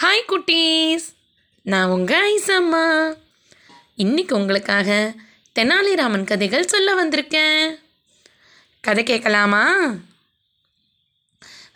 Hi குட்டீஸ். நான் உங்கள் ஐசம்மா இன்னைக்கு உங்களுக்காக தெனாலிராமன் கதைகள் சொல்ல வந்திருக்கேன். கதை கேட்கலாமா?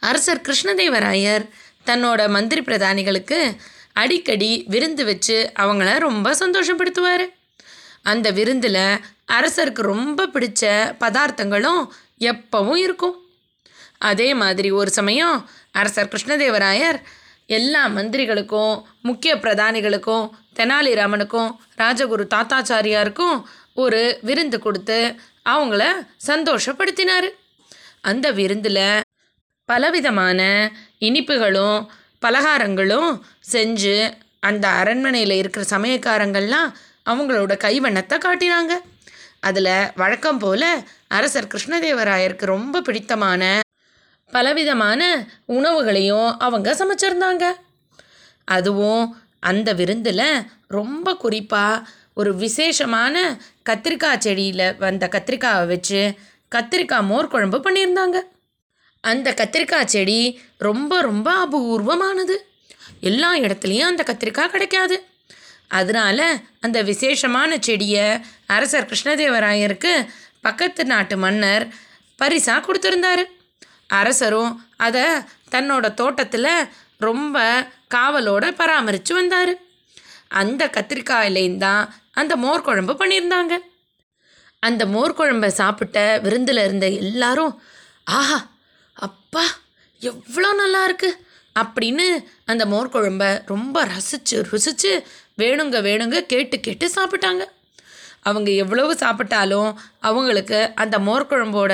அரசர் கிருஷ்ணதேவராயர் தன்னோட மந்திரி பிரதானிகளுக்கு அடிக்கடி விருந்து வச்சு அவங்கள ரொம்ப சந்தோஷப்படுத்துவார். அந்த விருந்தில் அரசருக்கு ரொம்ப பிடிச்ச பதார்த்தங்களும் எப்பவும் இருக்கும். அதே மாதிரி ஒரு சமயம் அரசர் கிருஷ்ணதேவராயர் எல்லா மந்திரிகளுக்கும் முக்கிய பிரதானிகளுக்கும் தெனாலிராமனுக்கும் ராஜகுரு தாத்தாச்சாரியாருக்கும் ஒரு விருந்து கொடுத்து அவங்கள சந்தோஷப்படுத்தினார். அந்த விருந்தில் பலவிதமான இனிப்புகளும் பலகாரங்களும் செஞ்சு அந்த அரண்மனையில் இருக்கிற சமயக்காரங்கள்லாம் அவங்களோட கைவண்ணத்தை காட்டினாங்க. அதில் வழக்கம் போல் அரசர் கிருஷ்ணதேவராயருக்கு ரொம்ப பிடித்தமான பலவிதமான உணவுகளையும் அவங்க சமைச்சிருந்தாங்க. அதுவும் அந்த விருந்தில் ரொம்ப குறிப்பாக ஒரு விசேஷமான கத்திரிக்காய் செடியில் வந்த கத்திரிக்காவை வச்சு கத்திரிக்காய் மோர் குழம்பு பண்ணியிருந்தாங்க. அந்த கத்திரிக்காய் செடி ரொம்ப ரொம்ப அபூர்வமானது. எல்லா இடத்துலையும் அந்த கத்திரிக்காய் கிடைக்காது. அதனால அந்த விசேஷமான செடியை அரசர் கிருஷ்ணதேவராயருக்கு பக்கத்து நாட்டு மன்னர் பரிசாக கொடுத்துருந்தாரு. அரசரும் அதை தன்னோட தோட்டத்தில் ரொம்ப காவலோட பராமரித்து வந்தார். அந்த கத்திரிக்காயிலையும் தான் அந்த மோர் குழம்பு பண்ணியிருந்தாங்க. அந்த மோர் குழம்பை சாப்பிட்ட விருந்தில் இருந்த எல்லாரும் ஆஹா அப்பா எவ்வளோ நல்லா இருக்கு! அப்படின்னு அந்த மோர் குழம்ப ரொம்ப ரசித்து ருசித்து வேணுங்க வேணுங்க கேட்டு கேட்டு சாப்பிட்டாங்க. அவங்க எவ்வளவு சாப்பிட்டாலும் அவங்களுக்கு அந்த மோர் குழம்போட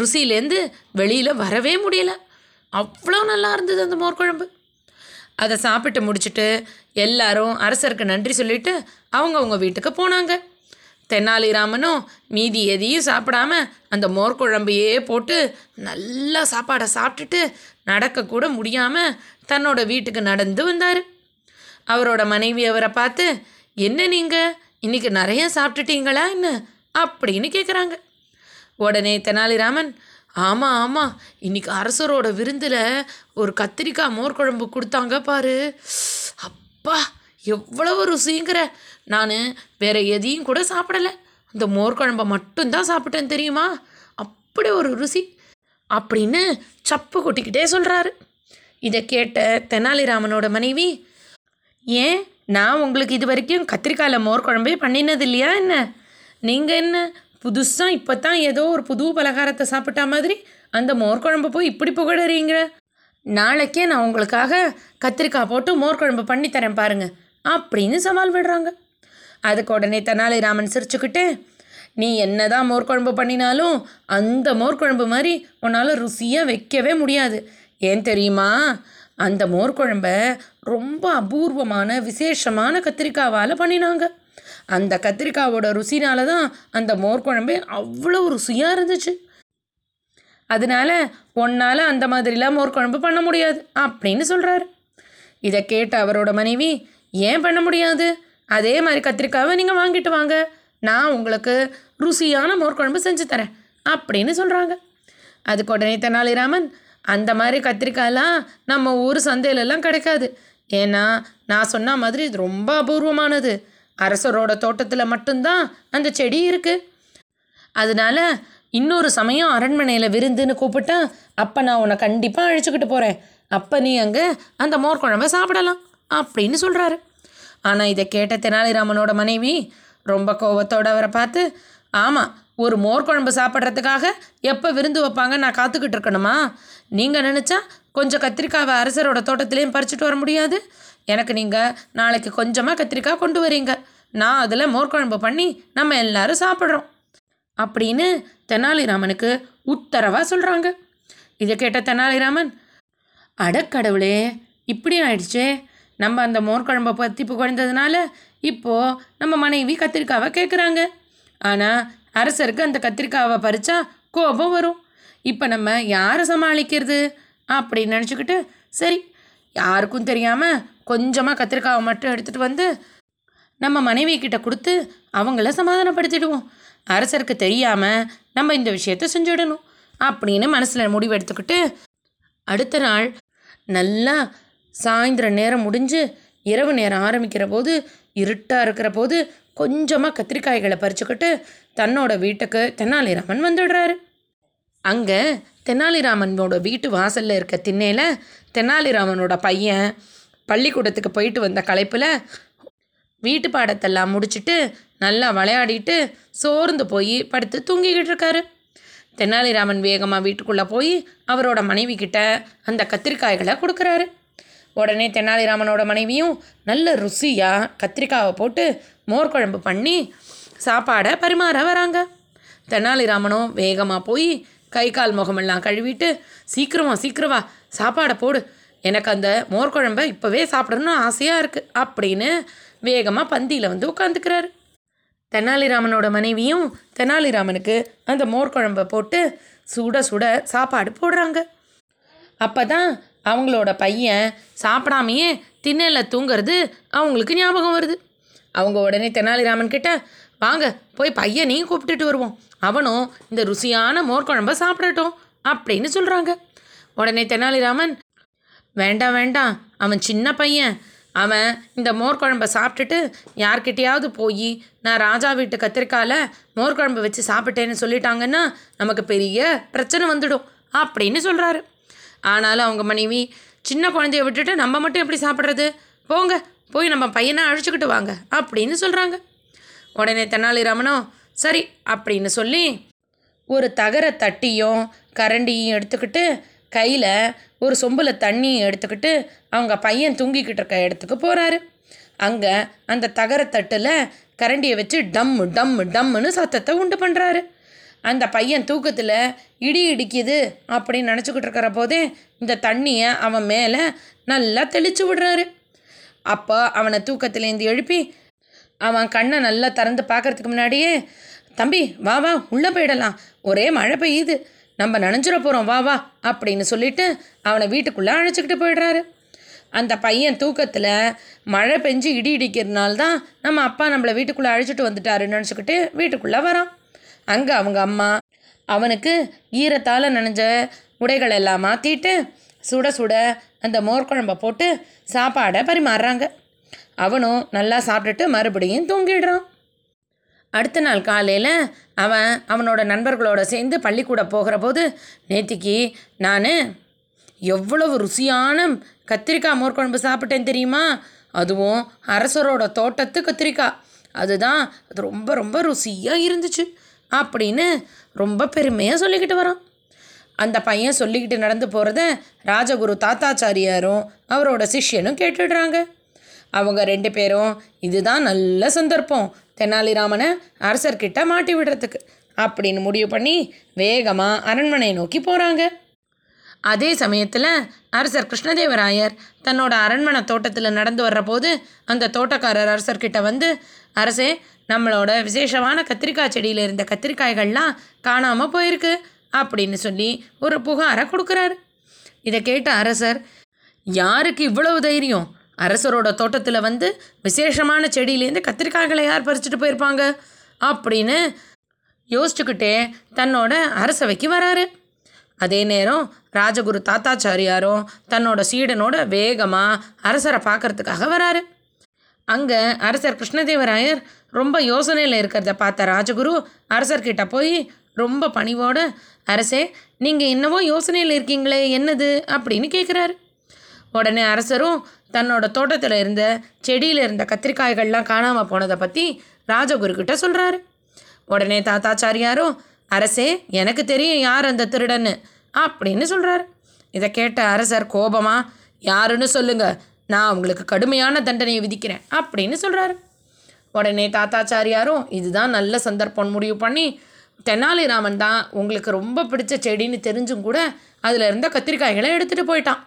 ருசியிலேருந்து வெளியில் வரவே முடியல. அவ்வளோ நல்லா இருந்தது அந்த மோர்குழம்பு அதை சாப்பிட்டு முடிச்சுட்டு எல்லாரும் அரசருக்கு நன்றி சொல்லிட்டு அவங்கவுங்க வீட்டுக்கு போனாங்க. தெனாலிராமனும் மீதி எதையும் சாப்பிடாம அந்த மோர்குழம்பையே போட்டு நல்லா சாப்பாடை சாப்பிட்டுட்டு நடக்கக்கூட முடியாமல் தன்னோட வீட்டுக்கு நடந்து வந்தார். அவரோட மனைவி அவரை பார்த்து என்ன நீங்கள் இன்றைக்கி நிறைய சாப்பிட்டுட்டீங்களா என்ன? அப்படின்னு கேட்குறாங்க உடனே தெனாலிராமன் ஆமாம் ஆமாம் இன்னைக்கு அரசரோட விருந்தில் ஒரு கத்திரிக்காய் மோர் குழம்பு கொடுத்தாங்க பாரு. அப்பா எவ்வளவு ருசிங்கிற. நான் வேற எதையும் கூட சாப்பிடலை. இந்த மோர் குழம்பை மட்டும்தான் சாப்பிட்டேன் தெரியுமா? அப்படி ஒரு ருசி. அப்படின்னு சப்பு கொட்டிக்கிட்டே சொல்கிறாரு இதை கேட்ட தெனாலிராமனோட மனைவி ஏன் நான் உங்களுக்கு இது வரைக்கும் கத்திரிக்காயில் மோர் குழம்பே பண்ணினது இல்லையா என்ன? நீங்கள் என்ன புதுசாக இப்போ தான் ஏதோ ஒரு புது பலகாரத்தை சாப்பிட்டா மாதிரி அந்த மோர் குழம்பு போய் இப்படி புகழறீங்க? நாளைக்கே நான் உங்களுக்காக கத்திரிக்காய் போட்டு மோர்குழம்பு பண்ணித்தரேன் பாருங்க. அப்படின்னு சவால் விடுறாங்க. அதுக்கு உடனே தெனாலிராமன் சிரிச்சுக்கிட்டு நீ என்னதான் மோர்குழம்பு பண்ணினாலும் அந்த மோர்குழம்பு மாதிரி உன்னால் ருசியாக வைக்கவே முடியாது. ஏன் தெரியுமா? அந்த மோர்குழம்ப ரொம்ப அபூர்வமான விசேஷமான கத்திரிக்காவால் பண்ணினாங்க. அந்த கத்திரிக்காவோட ருசினால தான் அந்த மோர் குழம்பே அவ்வளோ ருசியாக இருந்துச்சு. அதனால உன்னால் அந்த மாதிரிலாம் மோர் குழம்பு பண்ண முடியாது அப்படின்னு சொல்கிறாரு இதை கேட்ட அவரோட மனைவி ஏன் பண்ண முடியாது? அதே மாதிரி கத்திரிக்காவை நீங்கள் வாங்கிட்டு வாங்க. நான் உங்களுக்கு ருசியான மோர் குழம்பு செஞ்சு தரேன் அப்படின்னு சொல்கிறாங்க அதுக்கு உடனே தெனாலிராமன் அந்த மாதிரி கத்திரிக்காயெல்லாம் நம்ம ஊர் சந்தையிலலாம் கிடைக்காது. ஏன்னா நான் சொன்ன மாதிரி இது ரொம்ப அபூர்வமானது. அரசரோட தோட்டத்தில் மட்டும்தான் அந்த செடி இருக்குது அதனால இன்னொரு சமயம் அரண்மனையில் விருந்துன்னு கூப்பிட்டா அப்போ நான் உன்னை கண்டிப்பாக அழைச்சிக்கிட்டு போகிறேன் அப்போ நீ அங்கே அந்த மோர் குழம்பை சாப்பிடலாம் அப்படின்னு சொல்கிறாரு ஆனால் இதை கேட்ட தெனாலிராமனோட மனைவி ரொம்ப கோபத்தோடு அவரை பார்த்து ஆமாம் ஒரு மோர் குழம்பு சாப்பிட்றதுக்காக எப்போ விருந்து வைப்பாங்க நான் காத்துக்கிட்டு இருக்கணுமா? நீங்கள் நினச்சா கொஞ்சம் கத்திரிக்காவை அரசரோட தோட்டத்துலேயும் பறிச்சுட்டு வர முடியாது. எனக்கு நீங்கள் நாளைக்கு கொஞ்சமாக கத்திரிக்காய் கொண்டு வரீங்க. நான் அதில் மோர் குழம்பு பண்ணி நம்ம எல்லாரும் சாப்பிட்றோம். அப்படின்னு தெனாலிராமனுக்கு உத்தரவாக சொல்கிறாங்க இதை கேட்ட தெனாலிராமன் அடக்கடவுளே இப்படி ஆயிடுச்சே. நம்ம அந்த மோர் குழம்பை பற்றி புகழ்ந்ததுனால இப்போது நம்ம மனைவி கத்திரிக்காவை கேட்குறாங்க ஆனால் அரசருக்கு அந்த கத்திரிக்காவை பறித்தா கோபம் வரும். இப்போ நம்ம யாரை சமாளிக்கிறது? அப்படின்னு நினச்சிக்கிட்டு சரி யாருக்கும் தெரியாமல் கொஞ்சமாக கத்திரிக்காவை மட்டும் எடுத்துகிட்டு வந்து நம்ம மனைவி கிட்ட கொடுத்து அவங்கள சமாதானப்படுத்திடுவோம். அரசருக்கு தெரியாமல் நம்ம இந்த விஷயத்த செஞ்சுடணும் அப்படின்னு மனசில் முடிவெடுத்துக்கிட்டு அடுத்த நாள் நல்லா சாயந்தர நேரம் முடிஞ்சு இரவு நேரம் ஆரம்பிக்கிற போது இருட்டாக இருக்கிற போது கொஞ்சமாக கத்திரிக்காய்களை பறிச்சுக்கிட்டு தன்னோட வீட்டுக்கு தெனாலிராமன் வந்துடுறாரு. அங்கே தெனாலிராமனோட வீட்டு வாசலில் இருக்க திண்ணையில் தெனாலிராமனோட பையன் பள்ளிக்கூடத்துக்கு போயிட்டு வந்த கலைப்பில் வீட்டு பாடத்தெல்லாம் முடிச்சுட்டு நல்லா விளையாடிட்டு சோர்ந்து போய் படுத்து தூங்கிக்கிட்டு இருக்காரு. தெனாலிராமன் வேகமாக வீட்டுக்குள்ளே போய் அவரோட மனைவி கிட்ட அந்த கத்திரிக்காய்களை கொடுக்குறாரு. உடனே தெனாலிராமனோட மனைவியும் நல்ல ருசியாக கத்திரிக்காவை போட்டு மோர் குழம்பு பண்ணி சாப்பாடை பரிமாற வராங்க. தெனாலிராமனும் வேகமாக போய் கை கால் முகமெல்லாம் கழுவிட்டு சீக்கிரமா சீக்கிரமா சாப்பாடை போடு. எனக்கு அந்த மோர் குழம்பை இப்போவே சாப்பிடணும்னு ஆசையாக இருக்குது அப்படின்னு வேகமாக பந்தியில் வந்து உட்காந்துக்கிறாரு தெனாலிராமனோட மனைவியும் தெனாலிராமனுக்கு அந்த மோர் குழம்பை போட்டு சுட சுட சாப்பாடு போடுறாங்க. அப்போ தான் அவங்களோட பையன் சாப்பிடாமையே திண்ணையில் தூங்குறது அவங்களுக்கு ஞாபகம் வருது. அவங்க உடனே தெனாலிராமன் கிட்ட வாங்க போய் பையனையும் கூப்பிட்டுட்டு வருவோம். அவனும் இந்த ருசியான மோர்க்குழம்பை சாப்பிடட்டும் அப்படின்னு சொல்கிறாங்க உடனே தெனாலிராமன் வேண்டாம் வேண்டாம். அவன் சின்ன பையன். அவன் இந்த மோர் குழம்ப சாப்பிட்டுட்டு யார்கிட்டயாவது போய் நான் ராஜா வீட்டு கத்திரிக்காயில் மோர் குழம்பு வச்சு சாப்பிட்டேன்னு சொல்லிட்டாங்கன்னா நமக்கு பெரிய பிரச்சனை வந்துடும் அப்படின்னு சொல்கிறாரு ஆனாலும் அவங்க மனைவி சின்ன குழந்தைய விட்டுட்டு நம்ம மட்டும் எப்படி சாப்பிட்றது? போங்க போய் நம்ம பையனை அழைச்சிக்கிட்டு வாங்க அப்படின்னு சொல்கிறாங்க உடனே தெனாலிராமனோ சரி அப்படின்னு சொல்லி ஒரு தகர தட்டியும் கரண்டியும் எடுத்துக்கிட்டு கையில் ஒரு சொம்பில் தண்ணியை எடுத்துக்கிட்டு அவங்க பையன் தூங்கிக்கிட்டு இருக்க இடத்துக்கு போகிறாரு அங்கே அந்த தகரத்தட்டில் கரண்டியை வச்சு டம்மு டம்மு டம்முன்னு சத்தத்தை உண்டு பண்ணுறாரு அந்த பையன் தூக்கத்தில் இடி இடிக்குது அப்படின்னு நினச்சிக்கிட்டு இருக்கிற போதே இந்த தண்ணியை அவன் மேலே நல்லா தெளிச்சு விடுறாரு. அப்போ அவனை தூக்கத்துலேருந்து எழுப்பி அவன் கண்ணை நல்லா திறந்து பார்க்கறதுக்கு முன்னாடியே தம்பி வா வா உள்ளே போயிடலாம். ஒரே மழை பெய்யுது. நம்ம நனைஞ்சிட போகிறோம் வா வா அப்படின்னு சொல்லிட்டு அவனை வீட்டுக்குள்ளே அழைச்சிக்கிட்டு போயிடுறாரு. அந்த பையன் தூக்கத்தில் மழை பெஞ்சு இடி இடிக்கிறதுனால தான் நம்ம அப்பா நம்மளை வீட்டுக்குள்ளே அழைச்சிட்டு வந்துட்டாருன்னு நினச்சிக்கிட்டு வீட்டுக்குள்ளே வரான். அங்கே அவங்க அம்மா அவனுக்கு ஈரத்தால் நனைஞ்ச உடைகள் எல்லாம் மாற்றிட்டு சுட சுட அந்த மோர் குழம்ப போட்டு சாப்பாடை பரிமாறுறாங்க. அவனும் நல்லா சாப்பிட்டுட்டு மறுபடியும் தூங்கிடுறான். அடுத்த நாள் காலையில் அவன் அவனோட நண்பர்களோட சேர்ந்து பள்ளிக்கூடம் போகிற போது நேத்திக்கு நான் எவ்வளவு ருசியான கத்திரிக்காய் மோர்க்குழம்பு சாப்பிட்டேன் தெரியுமா? அதுவும் அரசரோட தோட்டத்து கத்திரிக்காய். அதுதான் அது ரொம்ப ரொம்ப ருசியாக இருந்துச்சு அப்படின்னு ரொம்ப பெருமையாக சொல்லிக்கிட்டு வரான். அந்த பையன் சொல்லிக்கிட்டு நடந்து போகிறத ராஜகுரு தாத்தாச்சாரியாரும் அவரோட சிஷ்யனும் கேட்டுடுறாங்க. அவங்க ரெண்டு பேரும் இதுதான் நல்ல சந்தர்ப்பம். தெனாலிராமனை அரசர்கிட்ட மாட்டி விடுறதுக்கு அப்படின்னு முடிவு பண்ணி வேகமாக அரண்மனையை நோக்கி போகிறாங்க அதே சமயத்தில் அரசர் கிருஷ்ணதேவராயர் தன்னோட அரண்மனை தோட்டத்தில் நடந்து வர்ற போது அந்த தோட்டக்காரர் அரசர்கிட்ட வந்து அரசே நம்மளோட விசேஷமான கத்திரிக்காய் செடியில் இருந்த கத்திரிக்காய்கள்லாம் காணாமல் போயிருக்கு அப்படின்னு சொல்லி ஒரு புகாரை கொடுக்குறாரு. இதை கேட்ட அரசர் யாருக்கு இவ்வளவு தைரியம்? அரசரோட தோட்டத்தில் வந்து விசேஷமான செடியிலேருந்து கத்திரிக்காய்களை யார் பறிச்சுட்டு போயிருப்பாங்க? அப்படின்னு யோசிச்சுக்கிட்டே தன்னோட அரசவைக்கு வராரு. அதே நேரம் ராஜகுரு தாத்தாச்சாரியாரும் தன்னோட சீடனோட வேகமாக அரசரை பார்க்கறதுக்காக வராரு. அங்கே அரசர் கிருஷ்ணதேவராயர் ரொம்ப யோசனையில் இருக்கிறத பார்த்த ராஜகுரு அரசர்கிட்ட போய் ரொம்ப பணிவோடு அரசே நீங்கள் என்னவோ யோசனையில் இருக்கீங்களே என்னது? அப்படின்னு கேட்குறாரு உடனே அரசரும் தன்னோட தோட்டத்தில் இருந்த செடியில் இருந்த கத்திரிக்காய்கள்லாம் காணாமல் போனதை பற்றி ராஜகுருக்கிட்ட சொல்கிறாரு உடனே தாத்தாச்சாரியாரும் அரசே எனக்கு தெரியும் யார் அந்த திருடன்னு அப்படின்னு சொல்கிறாரு இதை கேட்ட அரசர் கோபமா யாருன்னு சொல்லுங்க நான் உங்களுக்கு கடுமையான தண்டனையை விதிக்கிறேன் அப்படின்னு சொல்கிறாரு உடனே தாத்தாச்சாரியாரும் இதுதான் நல்ல சந்தர்ப்பம் முடிவு பண்ணி தெனாலிராமன் தான் உங்களுக்கு ரொம்ப பிடிச்ச செடின்னு தெரிஞ்சும் கூட அதில் இருந்த கத்திரிக்காய்களை எடுத்துகிட்டு போயிட்டான்.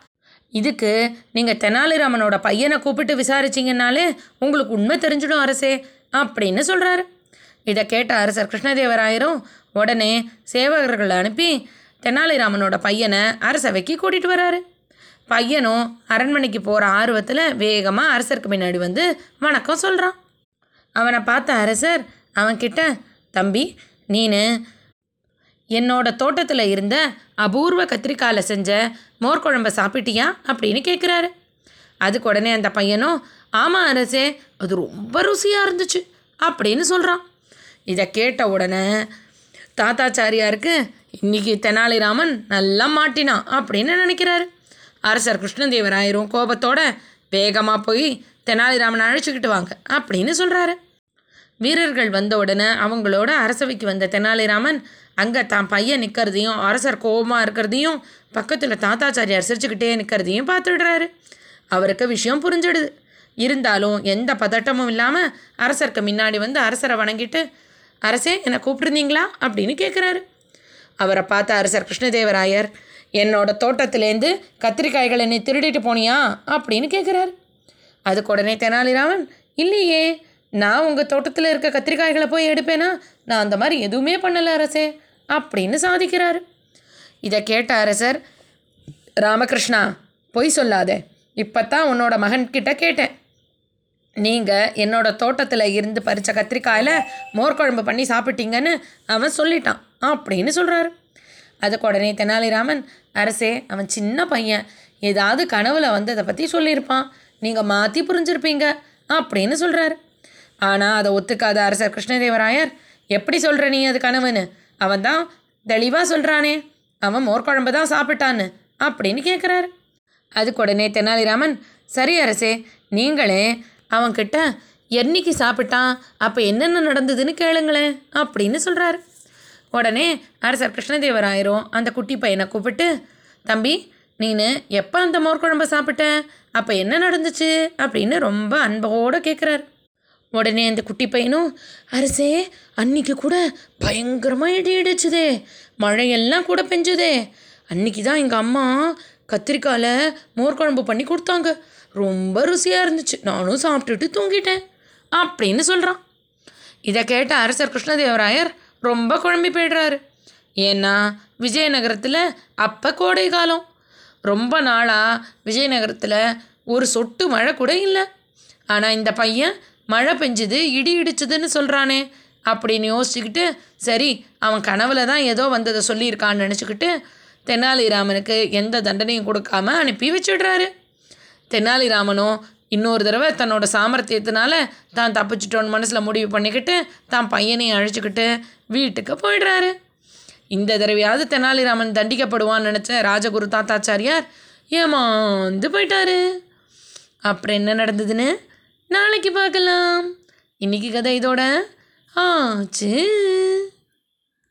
இதுக்கு நீங்கள் தெனாலிராமனோட பையனை கூப்பிட்டு விசாரிச்சிங்கனாலே உங்களுக்கு உண்மை தெரிஞ்சிடும் அரசே அப்படின்னு சொல்கிறாரு இதை கேட்ட அரசர் கிருஷ்ணதேவராயரும் உடனே சேவகர்களை அனுப்பி தெனாலிராமனோட பையனை அரசவைக்கு கூட்டிகிட்டு வராரு. பையனும் அரண்மனைக்கு போகிற ஆர்வத்தில் வேகமாக அரசருக்கு முன்னாடி வந்து வணக்கம் சொல்கிறான் அவனை பார்த்த அரசர் அவன்கிட்ட தம்பி நீனு என்னோட தோட்டத்தில் இருந்த அபூர்வ கத்திரிக்காயில் செஞ்ச மோர்க்குழம்பை சாப்பிட்டியா அப்படின்னு கேட்குறாரு அதுக்கு உடனே அந்த பையனும் ஆமாம் அரசே அது ரொம்ப ருசியாக இருந்துச்சு அப்படின்னு சொல்கிறான் இதை கேட்ட உடனே தாத்தாச்சாரியாருக்கு இன்னைக்கு தெனாலிராமன் நல்லா மாட்டினான் அப்படின்னு நினைக்கிறாரு. அரசர் கிருஷ்ணதேவராயரும் கோபத்தோட வேகமாக போய் தெனாலிராமனை அழைச்சிக்கிட்டு வாங்க அப்படின்னு சொல்கிறாரு வீரர்கள் வந்த உடனே அவங்களோட அரசவைக்கு வந்த தெனாலிராமன் அங்கே தான் பையன் நிற்கிறதையும் அரசர் கோபமாக இருக்கிறதையும் பக்கத்தில் தாத்தாச்சாரியார் சிரிச்சுக்கிட்டே நிற்கிறதையும் பார்த்துடுறாரு அவருக்கு விஷயம் புரிஞ்சிடுது. இருந்தாலும் எந்த பதட்டமும் இல்லாமல் அரசருக்கு முன்னாடி வந்து அரசரை வணங்கிட்டு அரசே என்னை கூப்பிட்டுருந்தீங்களா? அப்படின்னு கேட்குறாரு அவரை பார்த்த அரசர் கிருஷ்ணதேவராயர் என்னோட தோட்டத்திலேருந்து கத்திரிக்காய்களை என்னை திருடிட்டு போனியா? அப்படின்னு கேட்குறாரு அதுக்கு உடனே தெனாலிராமன் இல்லையே நான் உங்கள் தோட்டத்தில் இருக்க கத்திரிக்காய்களை போய் எடுப்பேனா? நான் அந்த மாதிரி எதுவுமே பண்ணலை அரசே அப்படின்னு சாதிக்கிறாரு. இதை கேட்ட அரசர் ராமகிருஷ்ணா பொய் சொல்லாதே. இப்போ தான் உன்னோட மகன்கிட்ட கேட்டேன். நீங்கள் என்னோட தோட்டத்தில் இருந்து பறித்த கத்திரிக்காயில் மோர்க்குழம்பு பண்ணி சாப்பிட்டீங்கன்னு அவன் சொல்லிட்டான் அப்படின்னு சொல்கிறாரு அதுக்கு உடனே தெனாலிராமன் அரசே அவன் சின்ன பையன். ஏதாவது கனவுல வந்து அதை பற்றி சொல்லியிருப்பான். நீங்கள் மாற்றி புரிஞ்சிருப்பீங்க அப்படின்னு சொல்கிறாரு ஆனால் அதை ஒத்துக்காத அரசர் கிருஷ்ணதேவராயர் எப்படி சொல்கிற நீ அது கனவுன்னு? அவன் தான் தெளிவாக சொல்கிறானே அவன் மோர்க்குழம்பு தான் சாப்பிட்டான்னு அப்படின்னு கேட்குறாரு அதுக்கு உடனே தெனாலிராமன் சரி அரசே நீங்களே அவன்கிட்ட என்னைக்கு சாப்பிட்டான் அப்போ என்னென்ன நடந்ததுன்னு கேளுங்களேன் அப்படின்னு சொல்கிறாரு உடனே அரசர் கிருஷ்ணதேவராயரும் அந்த குட்டி பையனை கூப்பிட்டு தம்பி நீனு எப்போ அந்த மோர்க்குழம்பை சாப்பிட்ட அப்போ என்ன நடந்துச்சு? அப்படின்னு ரொம்ப அன்போடு கேட்குறாரு உடனே அந்த குட்டி பையனும் அரசே அன்னைக்கு கூட பயங்கரமாக இடி இடிச்சுதே மழையெல்லாம் கூட பெஞ்சுதே. அன்னைக்கு தான் எங்கள் அம்மா கத்திரிக்காயில் மோர்க்குழம்பு பண்ணி கொடுத்தாங்க. ரொம்ப ருசியாக இருந்துச்சு. நானும் சாப்பிட்டுட்டு தூங்கிட்டேன். அப்படின்னு சொல்கிறான் இதை கேட்ட அரசர் கிருஷ்ணதேவராயர் ரொம்ப குழம்பி போய்டுறாரு. ஏன்னா விஜயநகரத்தில் அப்போ கோடை காலம். ரொம்ப நாளாக விஜயநகரத்தில் ஒரு சொட்டு மழை கூட இல்லை. ஆனால் இந்த பையன் மழை பெஞ்சுது இடி இடிச்சதுன்னு சொல்கிறானே அப்படின்னு யோசிச்சுக்கிட்டு சரி அவன் கனவுல தான் ஏதோ வந்ததை சொல்லியிருக்கான்னு நினச்சிக்கிட்டு தெனாலிராமனுக்கு எந்த தண்டனையும் கொடுக்காம அனுப்பி வச்சிடுறாரு. தெனாலிராமனும் இன்னொரு தடவை தன்னோட சாமர்த்தியத்தினால தான் தப்பிச்சிட்டோன்னு மனசில் முடிவு பண்ணிக்கிட்டு தான் பையனையும் அழைச்சிக்கிட்டு வீட்டுக்கு போயிடுறாரு. இந்த தடவையாவது தெனாலிராமன் தண்டிக்கப்படுவான்னு நினச்ச ராஜகுரு தாத்தாச்சாரியார் ஏமாந்து போயிட்டாரு. அப்புறம் என்ன நடந்ததுன்னு? நாளைக்கு பார்க்கலாம். இன்னைக்கு கதை இதோட ஆச்சு.